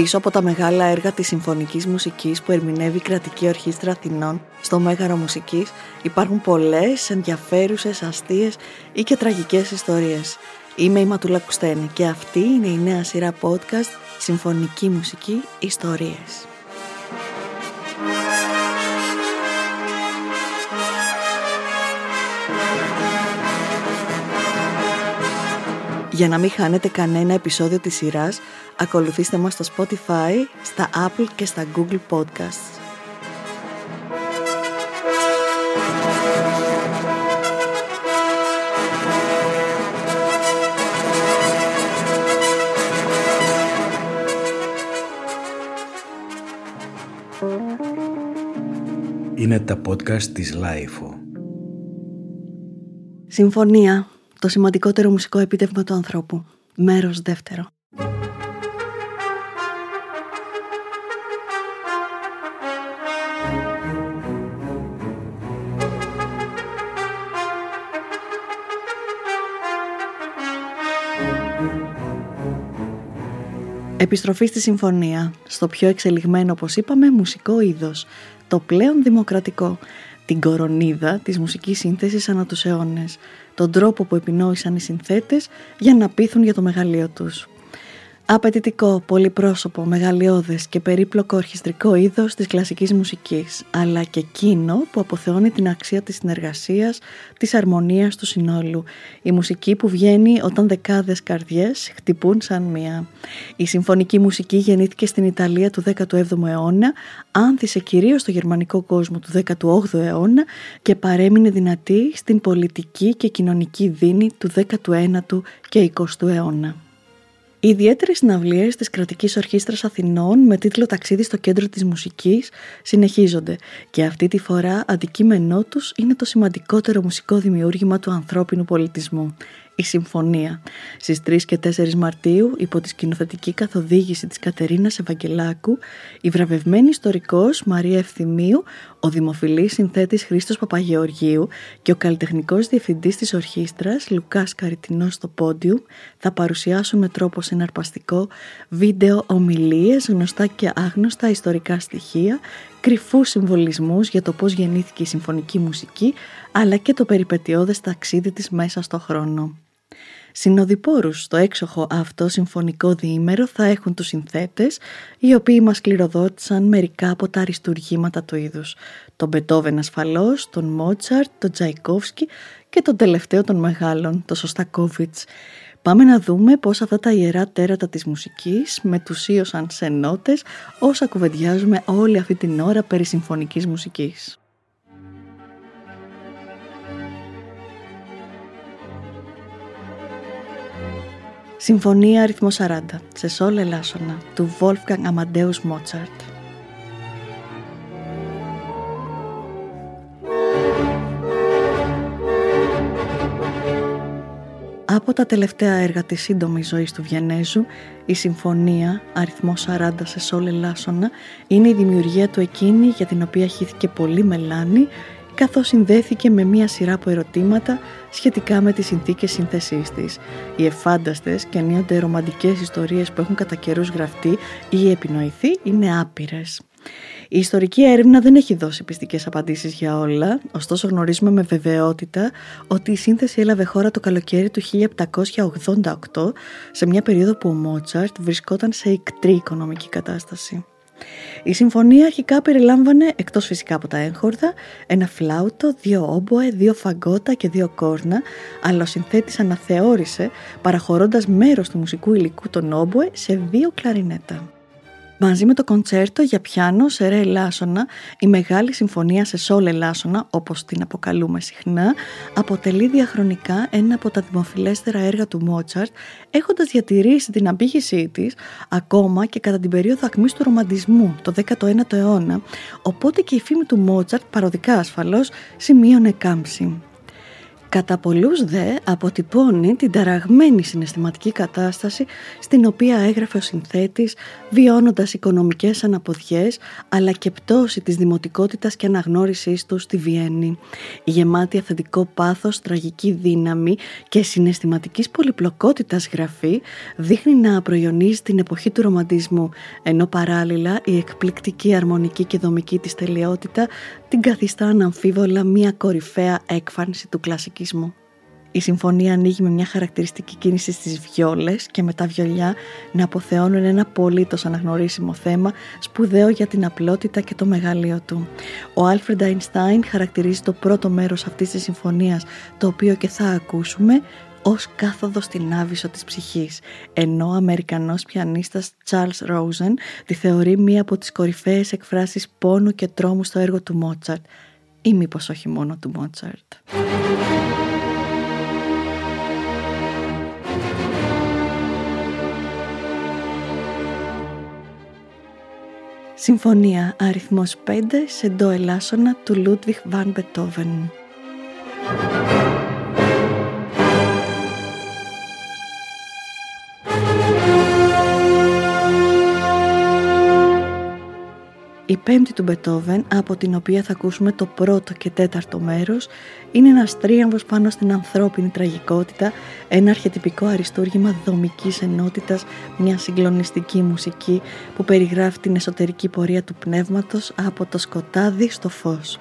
Πίσω από τα μεγάλα έργα της συμφωνικής μουσικής που ερμηνεύει η Κρατική Ορχήστρα Αθηνών στο Μέγαρο Μουσικής υπάρχουν πολλές ενδιαφέρουσες, αστείες ή και τραγικές ιστορίες. Είμαι η Ματούλα Κουστένη και αυτή είναι η νέα σειρά podcast Συμφωνική Μουσική Ιστορίες. Για να μην χάνετε κανένα επεισόδιο της σειράς, ακολουθήστε μας στο Spotify, στα Apple και στα Google Podcasts. Είναι τα podcast της Lifeo. Συμφωνία το σημαντικότερο μουσικό επίτευγμα του ανθρώπου. Μέρος δεύτερο. Επιστροφή στη συμφωνία, στο πιο εξελιγμένο όπως είπαμε μουσικό είδος, το πλέον δημοκρατικό, την κορονίδα της μουσικής σύνθεσης ανά τους αιώνες, τον τρόπο που επινόησαν οι συνθέτες για να πείθουν για το μεγαλείο τους. Απαιτητικό, πολυπρόσωπο, μεγαλειώδες και περίπλοκο ορχιστρικό είδος της κλασικής μουσικής, αλλά και εκείνο που αποθεώνει την αξία της συνεργασίας, της αρμονίας του συνόλου. Η μουσική που βγαίνει όταν δεκάδες καρδιές χτυπούν σαν μία. Η συμφωνική μουσική γεννήθηκε στην Ιταλία του 17ου αιώνα, άνθησε κυρίως στο γερμανικό κόσμο του 18ου αιώνα και παρέμεινε δυνατή στην πολιτική και κοινωνική δίνη του 19ου και 20ου αιώνα. Οι ιδιαίτερες συναυλίες της Κρατικής Ορχήστρας Αθηνών με τίτλο Ταξίδι στο κέντρο της μουσικής συνεχίζονται. Και αυτή τη φορά αντικείμενό τους είναι το σημαντικότερο μουσικό δημιούργημα του ανθρώπινου πολιτισμού η Συμφωνία. Στις 3 και 4 Μαρτίου, υπό τη σκηνοθετική καθοδήγηση της Κατερίνας Ευαγγελάκου, η βραβευμένη ιστορικός Μαρία Ευθυμίου, ο δημοφιλής συνθέτης Χρήστος Παπαγεωργίου και ο καλλιτεχνικός διευθυντής της ορχήστρας Λουκάς Καριτινός στο πόντιου θα παρουσιάσουν με τρόπο συναρπαστικό βίντεο ομιλίες, γνωστά και άγνωστα ιστορικά στοιχεία, κρυφούς συμβολισμούς για το πώς γεννήθηκε η συμφωνική μουσική, αλλά και το περιπετειώδες ταξίδι της μέσα στο χρόνο. Συνοδοιπόρους στο έξοχο αυτό συμφωνικό διήμερο θα έχουν τους συνθέτες, οι οποίοι μας κληροδότησαν μερικά από τα αριστουργήματα του είδους. Τον Μπετόβεν ασφαλώς, τον Μότσαρτ, τον Τζαϊκόφσκι και τον τελευταίο των μεγάλων, τον Σωστακόβιτς. Πάμε να δούμε πώς αυτά τα ιερά τέρατα της μουσικής μετουσίωσαν σε νότες όσα κουβεντιάζουμε όλη αυτή την ώρα περί συμφωνικής μουσικής. Συμφωνία αριθμό 40 σε σόλ ελάσσονα του Wolfgang Amadeus Mozart. Από τα τελευταία έργα της σύντομης ζωής του Βιενέζου, η Συμφωνία, αριθμό 40 σε σόλ ελάσσονα, είναι η δημιουργία του εκείνη για την οποία χύθηκε πολύ μελάνη καθώς συνδέθηκε με μία σειρά από ερωτήματα σχετικά με τις συνθήκες σύνθεσής της. Οι εφάνταστες και ενίοτε ρομαντικές ιστορίες που έχουν κατά καιρούς γραφτεί ή επινοηθεί είναι άπειρες. Η ιστορική έρευνα δεν έχει δώσει πιστικές απαντήσεις για όλα, ωστόσο γνωρίζουμε με βεβαιότητα ότι η σύνθεση έλαβε χώρα το καλοκαίρι του 1788, σε μια περίοδο που ο Μότσαρτ βρισκόταν σε ικτρή οικονομική κατάσταση. Η συμφωνία αρχικά περιλάμβανε, εκτός φυσικά από τα έγχορδα, ένα φλάουτο, δύο όμποε, δύο φαγκότα και δύο κόρνα, αλλά ο συνθέτης αναθεώρησε παραχωρώντας μέρος του μουσικού υλικού των όμποε σε δύο κλαρινέτα. Μαζί με το κοντσέρτο για πιάνο σε ρε ελάσσονα, η μεγάλη συμφωνία σε σόλ ελάσσονα, όπως την αποκαλούμε συχνά, αποτελεί διαχρονικά ένα από τα δημοφιλέστερα έργα του Μότσαρτ, έχοντας διατηρήσει την αμπήγησή της ακόμα και κατά την περίοδο ακμής του ρομαντισμού, το 19ο αιώνα, οπότε και η φήμη του Μότσαρτ, παροδικά ασφαλώς, σημείωνε κάμψη. Κατά πολλούς δε αποτυπώνει την ταραγμένη συναισθηματική κατάσταση στην οποία έγραφε ο συνθέτης βιώνοντας οικονομικές αναποδιές αλλά και πτώση της δημοτικότητας και αναγνώρισής του στη Βιέννη. Η γεμάτη αυθεντικό πάθος, τραγική δύναμη και συναισθηματικής πολυπλοκότητας γραφή δείχνει να προϊονίζει την εποχή του ρομαντισμού ενώ παράλληλα η εκπληκτική αρμονική και δομική της τελειότητα την καθιστά αναμφίβολα μια κορυφαία έκφανση του κλασικισμού. Η συμφωνία ανοίγει με μια χαρακτηριστική κίνηση στις βιόλες και με τα βιολιά να αποθεώνουν ένα απολύτως αναγνωρίσιμο θέμα σπουδαίο για την απλότητα και το μεγαλείο του. Ο Άλφρεντ Αϊνστάιν χαρακτηρίζει το πρώτο μέρος αυτής της συμφωνίας το οποίο και θα ακούσουμε ως κάθοδο στην άβυσο της ψυχής, ενώ ο Αμερικανός πιανίστας Charles Rosen τη θεωρεί μία από τις κορυφαίες εκφράσεις πόνου και τρόμου στο έργο του Μότσαρτ ή μήπως όχι μόνο του Μότσαρτ. Συμφωνία αριθμός 5 σε ντο ελάσσονα του Λούντβιχ Βαν Μπετόβεν. Η πέμπτη του Μπετόβεν, από την οποία θα ακούσουμε το πρώτο και τέταρτο μέρος, είναι ένας τρίαμβος πάνω στην ανθρώπινη τραγικότητα, ένα αρχιετυπικό αριστούργημα δομικής ενότητας, μια συγκλονιστική μουσική που περιγράφει την εσωτερική πορεία του πνεύματος από το σκοτάδι στο φως.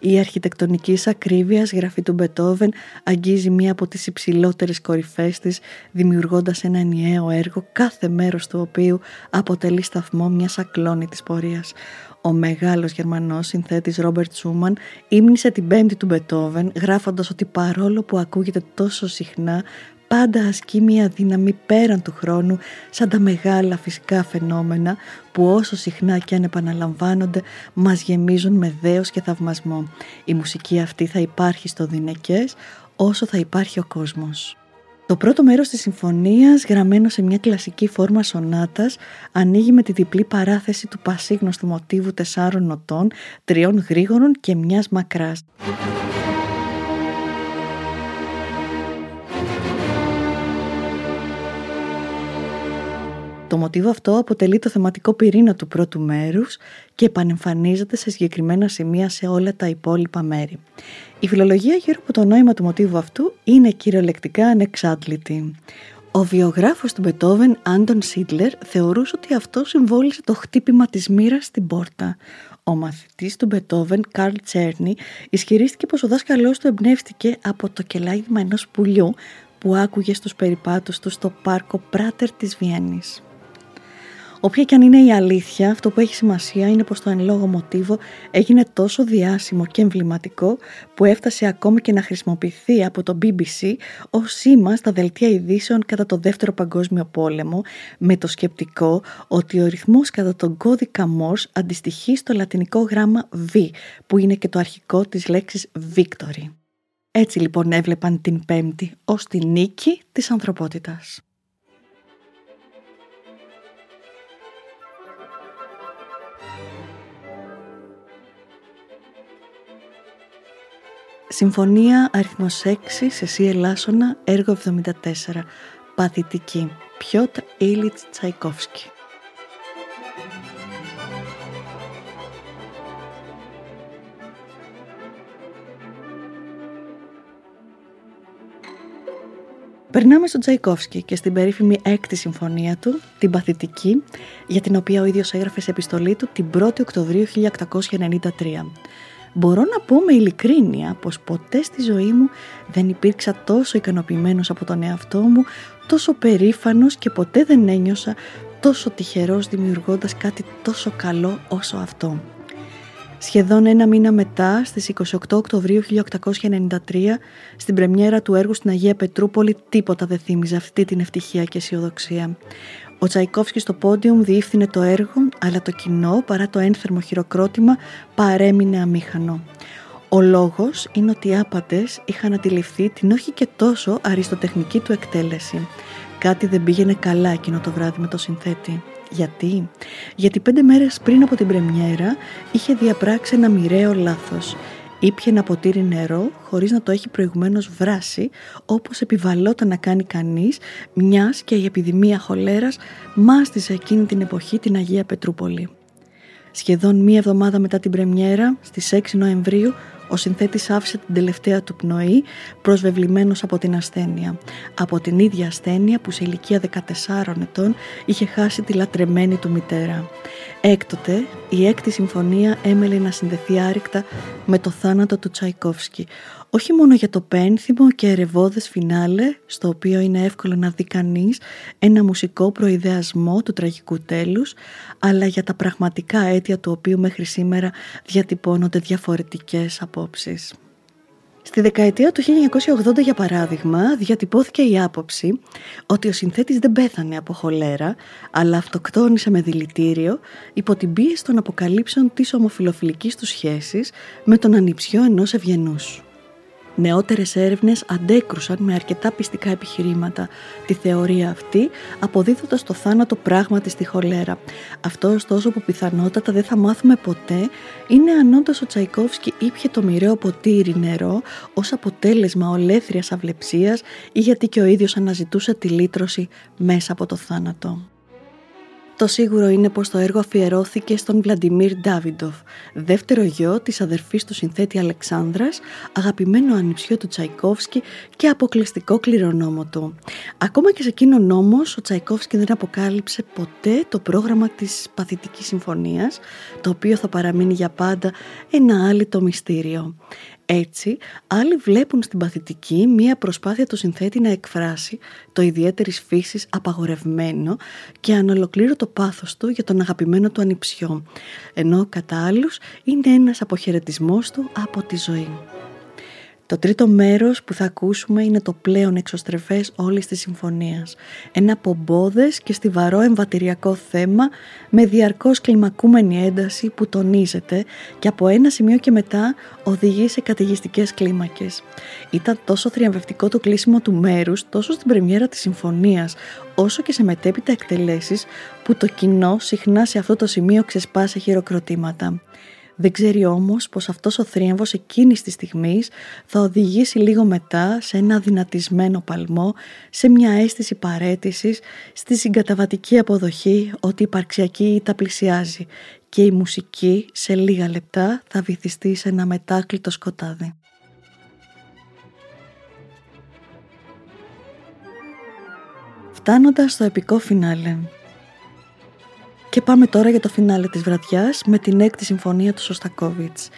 Η αρχιτεκτονική ακρίβειας γραφή του Μπετόβεν αγγίζει μία από τις υψηλότερες κορυφές της, δημιουργώντας ένα ενιαίο έργο, κάθε μέρος του οποίου αποτελεί σταθμό μιας ακλόνητης πορείας. Ο μεγάλος Γερμανός συνθέτης Ρόμπερτ Σούμαν ύμνησε την πέμπτη του Μπετόβεν γράφοντας ότι παρόλο που ακούγεται τόσο συχνά πάντα ασκεί μια δύναμη πέραν του χρόνου σαν τα μεγάλα φυσικά φαινόμενα που όσο συχνά και αν επαναλαμβάνονται μας γεμίζουν με δέος και θαυμασμό. Η μουσική αυτή θα υπάρχει στο Δινεκές όσο θα υπάρχει ο κόσμος. Το πρώτο μέρος της συμφωνίας, γραμμένο σε μια κλασική φόρμα σονάτας, ανοίγει με τη διπλή παράθεση του πασίγνωστου μοτίβου τεσσάρων νοτών, τριών γρήγορων και μιας μακράς. Το μοτίβο αυτό αποτελεί το θεματικό πυρήνα του πρώτου μέρους και επανεμφανίζεται σε συγκεκριμένα σημεία σε όλα τα υπόλοιπα μέρη. Η φιλολογία γύρω από το νόημα του μοτίβου αυτού είναι κυριολεκτικά ανεξάντλητη. Ο βιογράφος του Μπετόβεν, Άντων Σίτλερ, θεωρούσε ότι αυτό συμβόλιζε το χτύπημα της μοίρας στην πόρτα. Ο μαθητής του Μπετόβεν, Καρλ Τσέρνι, ισχυρίστηκε πως ο δάσκαλός του εμπνεύστηκε από το κελάιδημα ενός πουλιού που άκουγε στους περιπάτους του στο πάρκο Πράτερ της Βιέννης. Όποια και αν είναι η αλήθεια, αυτό που έχει σημασία είναι πως το εν λόγω μοτίβο έγινε τόσο διάσημο και εμβληματικό που έφτασε ακόμη και να χρησιμοποιηθεί από το BBC ως σήμα στα δελτία ειδήσεων κατά το δεύτερο παγκόσμιο πόλεμο με το σκεπτικό ότι ο ρυθμός κατά τον κώδικα Morse αντιστοιχεί στο λατινικό γράμμα V που είναι και το αρχικό της λέξης Victory. Έτσι λοιπόν έβλεπαν την Πέμπτη ως τη νίκη της ανθρωπότητας. Συμφωνία αριθμός 6 σε Σύ Ελάσσονα, έργο 74. Παθητική. Πιότ Ήλιτς Τσαϊκόφσκι. Περνάμε στον Τσαϊκόφσκι και στην περίφημη έκτη συμφωνία του, την Παθητική, για την οποία ο ίδιος έγραφε σε επιστολή του την 1η Οκτωβρίου 1893. Μπορώ να πω με ειλικρίνεια πως ποτέ στη ζωή μου δεν υπήρξα τόσο ικανοποιημένος από τον εαυτό μου, τόσο περήφανος και ποτέ δεν ένιωσα τόσο τυχερός δημιουργώντας κάτι τόσο καλό όσο αυτό. Σχεδόν ένα μήνα μετά, στις 28 Οκτωβρίου 1893, στην πρεμιέρα του έργου στην Αγία Πετρούπολη, τίποτα δεν θύμιζε αυτή την ευτυχία και αισιοδοξία. Ο Τσαϊκόφσκι στο πόντιουμ διεύθυνε το έργο, αλλά το κοινό, παρά το ένθερμο χειροκρότημα, παρέμεινε αμήχανο. Ο λόγος είναι ότι οι άπατες είχαν αντιληφθεί την όχι και τόσο αριστοτεχνική του εκτέλεση. Κάτι δεν πήγαινε καλά εκείνο το βράδυ με το συνθέτη. Γιατί; Γιατί πέντε μέρες πριν από την πρεμιέρα είχε διαπράξει ένα μοιραίο λάθος. Ήπια ένα ποτήρι νερό χωρίς να το έχει προηγουμένως βράσει όπως επιβαλόταν να κάνει κανείς μιας και η επιδημία χολέρας μάστιζε εκείνη την εποχή την Αγία Πετρούπολη. Σχεδόν μία εβδομάδα μετά την πρεμιέρα, στις 6 Νοεμβρίου, ο συνθέτης άφησε την τελευταία του πνοή προσβεβλημένος από την ασθένεια. Από την ίδια ασθένεια που σε ηλικία 14 ετών είχε χάσει τη λατρεμένη του μητέρα. Έκτοτε η έκτη συμφωνία έμελε να συνδεθεί άρρηκτα με το θάνατο του Τσαϊκόφσκι όχι μόνο για το πένθυμο και ερευόδες φινάλε, στο οποίο είναι εύκολο να δει κανείς ένα μουσικό προειδεασμό του τραγικού τέλους, αλλά για τα πραγματικά αίτια του οποίου μέχρι σήμερα διατυπώνονται διαφορετικές απόψεις. Στη δεκαετία του 1980 για παράδειγμα διατυπώθηκε η άποψη ότι ο συνθέτης δεν πέθανε από χολέρα αλλά αυτοκτόνησε με δηλητήριο υπό την πίεση των αποκαλύψεων της ομοφιλοφιλικής του σχέσης με τον ανιψιό ενός ευγενούς. Νεότερες έρευνες αντέκρουσαν με αρκετά πιστικά επιχειρήματα τη θεωρία αυτή, αποδίδοντας το θάνατο πράγματι στη χολέρα. Αυτό ωστόσο που πιθανότατα δεν θα μάθουμε ποτέ είναι αν όντως ο Τσαϊκόφσκι ήπια το μοιραίο ποτήρι νερό ως αποτέλεσμα ολέθριας αυλεψίας ή γιατί και ο ίδιος αναζητούσε τη λύτρωση μέσα από το θάνατο. Το σίγουρο είναι πως το έργο αφιερώθηκε στον Βλαντιμίρ Ντάβιντοφ, δεύτερο γιο της αδερφής του συνθέτη Αλεξάνδρας, αγαπημένο ανιψιό του Τσαϊκόφσκι και αποκλειστικό κληρονόμο του. Ακόμα και σε εκείνον όμως ο Τσαϊκόφσκι δεν αποκάλυψε ποτέ το πρόγραμμα της Παθητικής Συμφωνίας, το οποίο θα παραμείνει για πάντα ένα άλυτο μυστήριο. Έτσι, άλλοι βλέπουν στην παθητική μία προσπάθεια του συνθέτη να εκφράσει το ιδιαίτερης φύσης απαγορευμένο και ανολοκλήρωτο πάθος του για τον αγαπημένο του ανιψιό, ενώ κατά άλλους είναι ένας αποχαιρετισμός του από τη ζωή. Το τρίτο μέρος που θα ακούσουμε είναι το πλέον εξωστρεφές όλης της συμφωνίας. Ένα πομπόδες και στιβαρό εμβατηριακό θέμα με διαρκώς κλιμακούμενη ένταση που τονίζεται και από ένα σημείο και μετά οδηγεί σε καταιγιστικές κλίμακες. Ήταν τόσο θριαμβευτικό το κλείσιμο του μέρους τόσο στην πρεμιέρα της συμφωνίας όσο και σε μετέπειτα εκτελέσεις που το κοινό συχνά σε αυτό το σημείο ξεσπάσει χειροκροτήματα. Δεν ξέρει όμως πως αυτός ο θρίαμβος εκείνης της στιγμής θα οδηγήσει λίγο μετά σε ένα δυνατισμένο παλμό, σε μια αίσθηση παρέτησης, στη συγκαταβατική αποδοχή ότι η υπαρξιακή τα πλησιάζει και η μουσική σε λίγα λεπτά θα βυθιστεί σε ένα μετάκλητο σκοτάδι. Φτάνοντας στο επικό φινάλε, και πάμε τώρα για το φινάλε της βραδιάς με την έκτη συμφωνία του Σωστακόβιτς.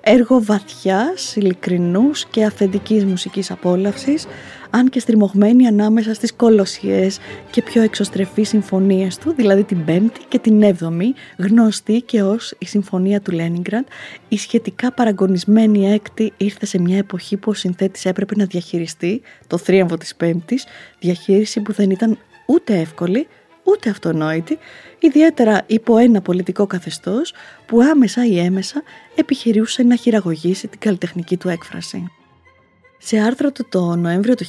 Έργο βαθιάς, ειλικρινούς και αυθεντικής μουσικής απόλαυσης, αν και στριμωγμένη ανάμεσα στις κολοσιές και πιο εξωστρεφείς συμφωνίες του, δηλαδή την πέμπτη και την έβδομη, γνωστή και ως η Συμφωνία του Λένιγκραντ, η σχετικά παραγωνισμένη έκτη ήρθε σε μια εποχή που ο συνθέτης έπρεπε να διαχειριστεί το θρίαμβο της πέμπτης, διαχείριση που δεν ήταν ούτε εύκολη, ούτε αυτονόητη, ιδιαίτερα υπό ένα πολιτικό καθεστώς που άμεσα ή έμεσα επιχειρούσε να χειραγωγήσει την καλλιτεχνική του έκφραση. Σε άρθρο του το Νοέμβριο του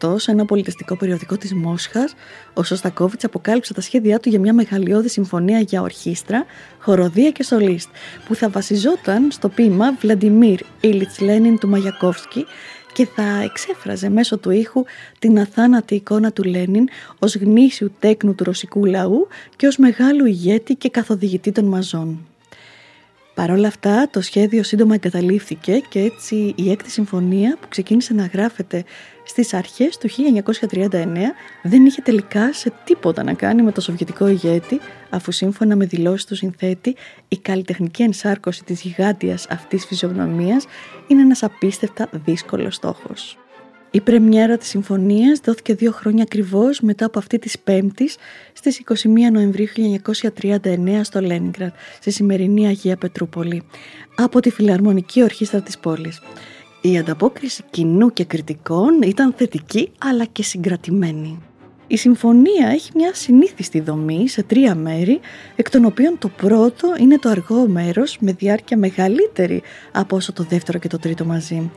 1938, σε ένα πολιτιστικό περιοδικό της Μόσχας, ο Σωστακόβιτς αποκάλυψε τα σχέδιά του για μια μεγαλειώδη συμφωνία για ορχήστρα, χοροδία και σολίστ, που θα βασιζόταν στο ποίημα Βλαντιμίρ Ήλιτς Λένιν του Μαγιακόφσκι και θα εξέφραζε μέσω του ήχου την αθάνατη εικόνα του Λένιν ως γνήσιου τέκνου του ρωσικού λαού και ως μεγάλου ηγέτη και καθοδηγητή των μαζών. Παρ' όλα αυτά το σχέδιο σύντομα εγκαταλείφθηκε και έτσι η έκτη συμφωνία που ξεκίνησε να γράφεται στις αρχές του 1939 δεν είχε τελικά σε τίποτα να κάνει με το σοβιετικό ηγέτη αφού σύμφωνα με δηλώσεις του συνθέτη η καλλιτεχνική ενσάρκωση της γιγάντιας αυτής φυσιογνωμίας είναι ένας απίστευτα δύσκολος στόχος. Η πρεμιέρα της συμφωνίας δόθηκε δύο χρόνια ακριβώς μετά από αυτή της Πέμπτης στις 21 Νοεμβρίου 1939 στο Λένιγκραντ, στη σημερινή Αγία Πετρούπολη, από τη Φιλαρμονική Ορχήστρα της πόλης. Η ανταπόκριση κοινού και κριτικών ήταν θετική αλλά και συγκρατημένη. Η συμφωνία έχει μια συνήθιστη δομή σε τρία μέρη, εκ των οποίων το πρώτο είναι το αργό μέρος με διάρκεια μεγαλύτερη από όσο το δεύτερο και το τρίτο μαζί.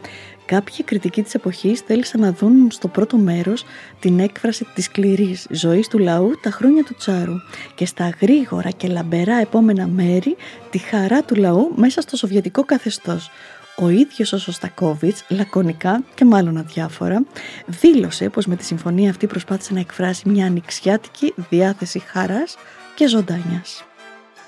Κάποιοι κριτικοί της εποχής θέλησαν να δουν στο πρώτο μέρος την έκφραση της σκληρής ζωής του λαού τα χρόνια του Τσάρου και στα γρήγορα και λαμπερά επόμενα μέρη τη χαρά του λαού μέσα στο σοβιετικό καθεστώς. Ο ίδιος ο Σωστακόβιτς, λακωνικά και μάλλον αδιάφορα, δήλωσε πως με τη συμφωνία αυτή προσπάθησε να εκφράσει μια ανοιξιάτικη διάθεση χαράς και ζωντάνιας.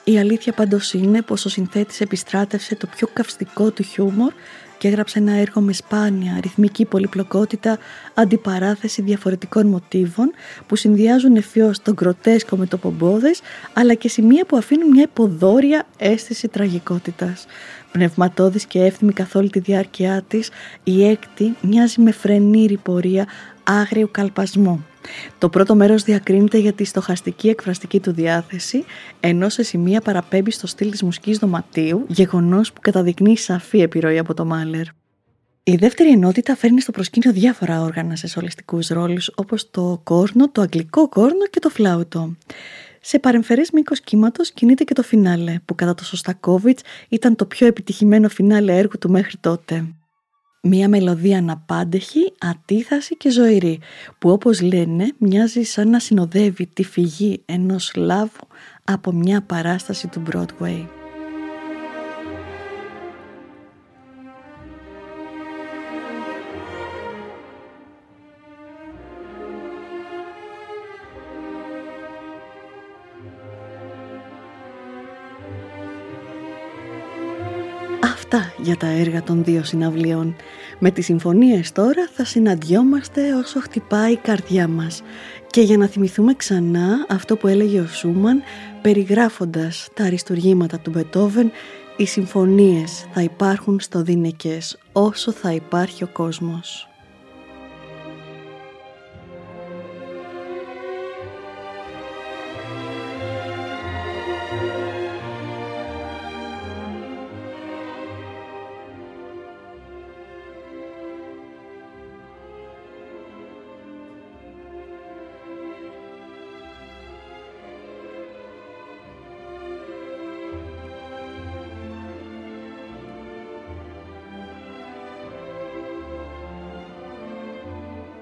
Η αλήθεια πάντως είναι πως ο συνθέτης επιστράτευσε το πιο καυστικό του χιούμορ και έγραψε ένα έργο με σπάνια, ρυθμική πολυπλοκότητα, αντιπαράθεση διαφορετικών μοτίβων που συνδυάζουν ευφυώς τον γκροτέσκο με το πομπόδες αλλά και σημεία που αφήνουν μια υποδόρια αίσθηση τραγικότητας. Πνευματώδης και εύθυμη καθ' όλη τη διάρκεια της, η έκτη μοιάζει με φρενήρη πορεία άγριου καλπασμού. Το πρώτο μέρος διακρίνεται για τη στοχαστική εκφραστική του διάθεση, ενώ σε σημεία παραπέμπει στο στυλ της μουσικής δωματίου, γεγονός που καταδεικνύει σαφή επιρροή από το Μάλερ. Η δεύτερη ενότητα φέρνει στο προσκήνιο διάφορα όργανα σε σολιστικούς ρόλους, όπως το κόρνο, το αγγλικό κόρνο και το φλάουτο. Σε παρεμφερές μήκος κύματος κινείται και το φινάλε, που κατά το Σωστακόβιτ ήταν το πιο επιτυχημένο φινάλε έργου του μέχρι τότε. Μία μελωδία αναπάντεχη, ατίθαση και ζωηρή, που όπως λένε μοιάζει σαν να συνοδεύει τη φυγή ενός λάβου από μια παράσταση του Broadway. Για τα έργα των δύο συναυλίων. Με τις συμφωνίες τώρα θα συναντιόμαστε όσο χτυπάει η καρδιά μας. Και για να θυμηθούμε ξανά αυτό που έλεγε ο Σούμαν περιγράφοντας τα αριστουργήματα του Μπετόβεν οι συμφωνίες θα υπάρχουν στο δίνεκες όσο θα υπάρχει ο κόσμος.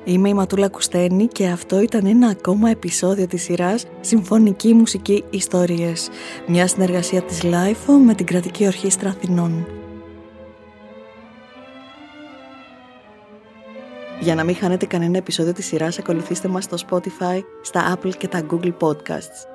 Είμαι η Ματούλα Κουστένη και αυτό ήταν ένα ακόμα επεισόδιο της σειράς Συμφωνική Μουσική Ιστορίες, μια συνεργασία της LIFO με την Κρατική Ορχήστρα Αθηνών. Για να μην χάνετε κανένα επεισόδιο της σειράς, ακολουθήστε μας στο Spotify, στα Apple και τα Google Podcasts.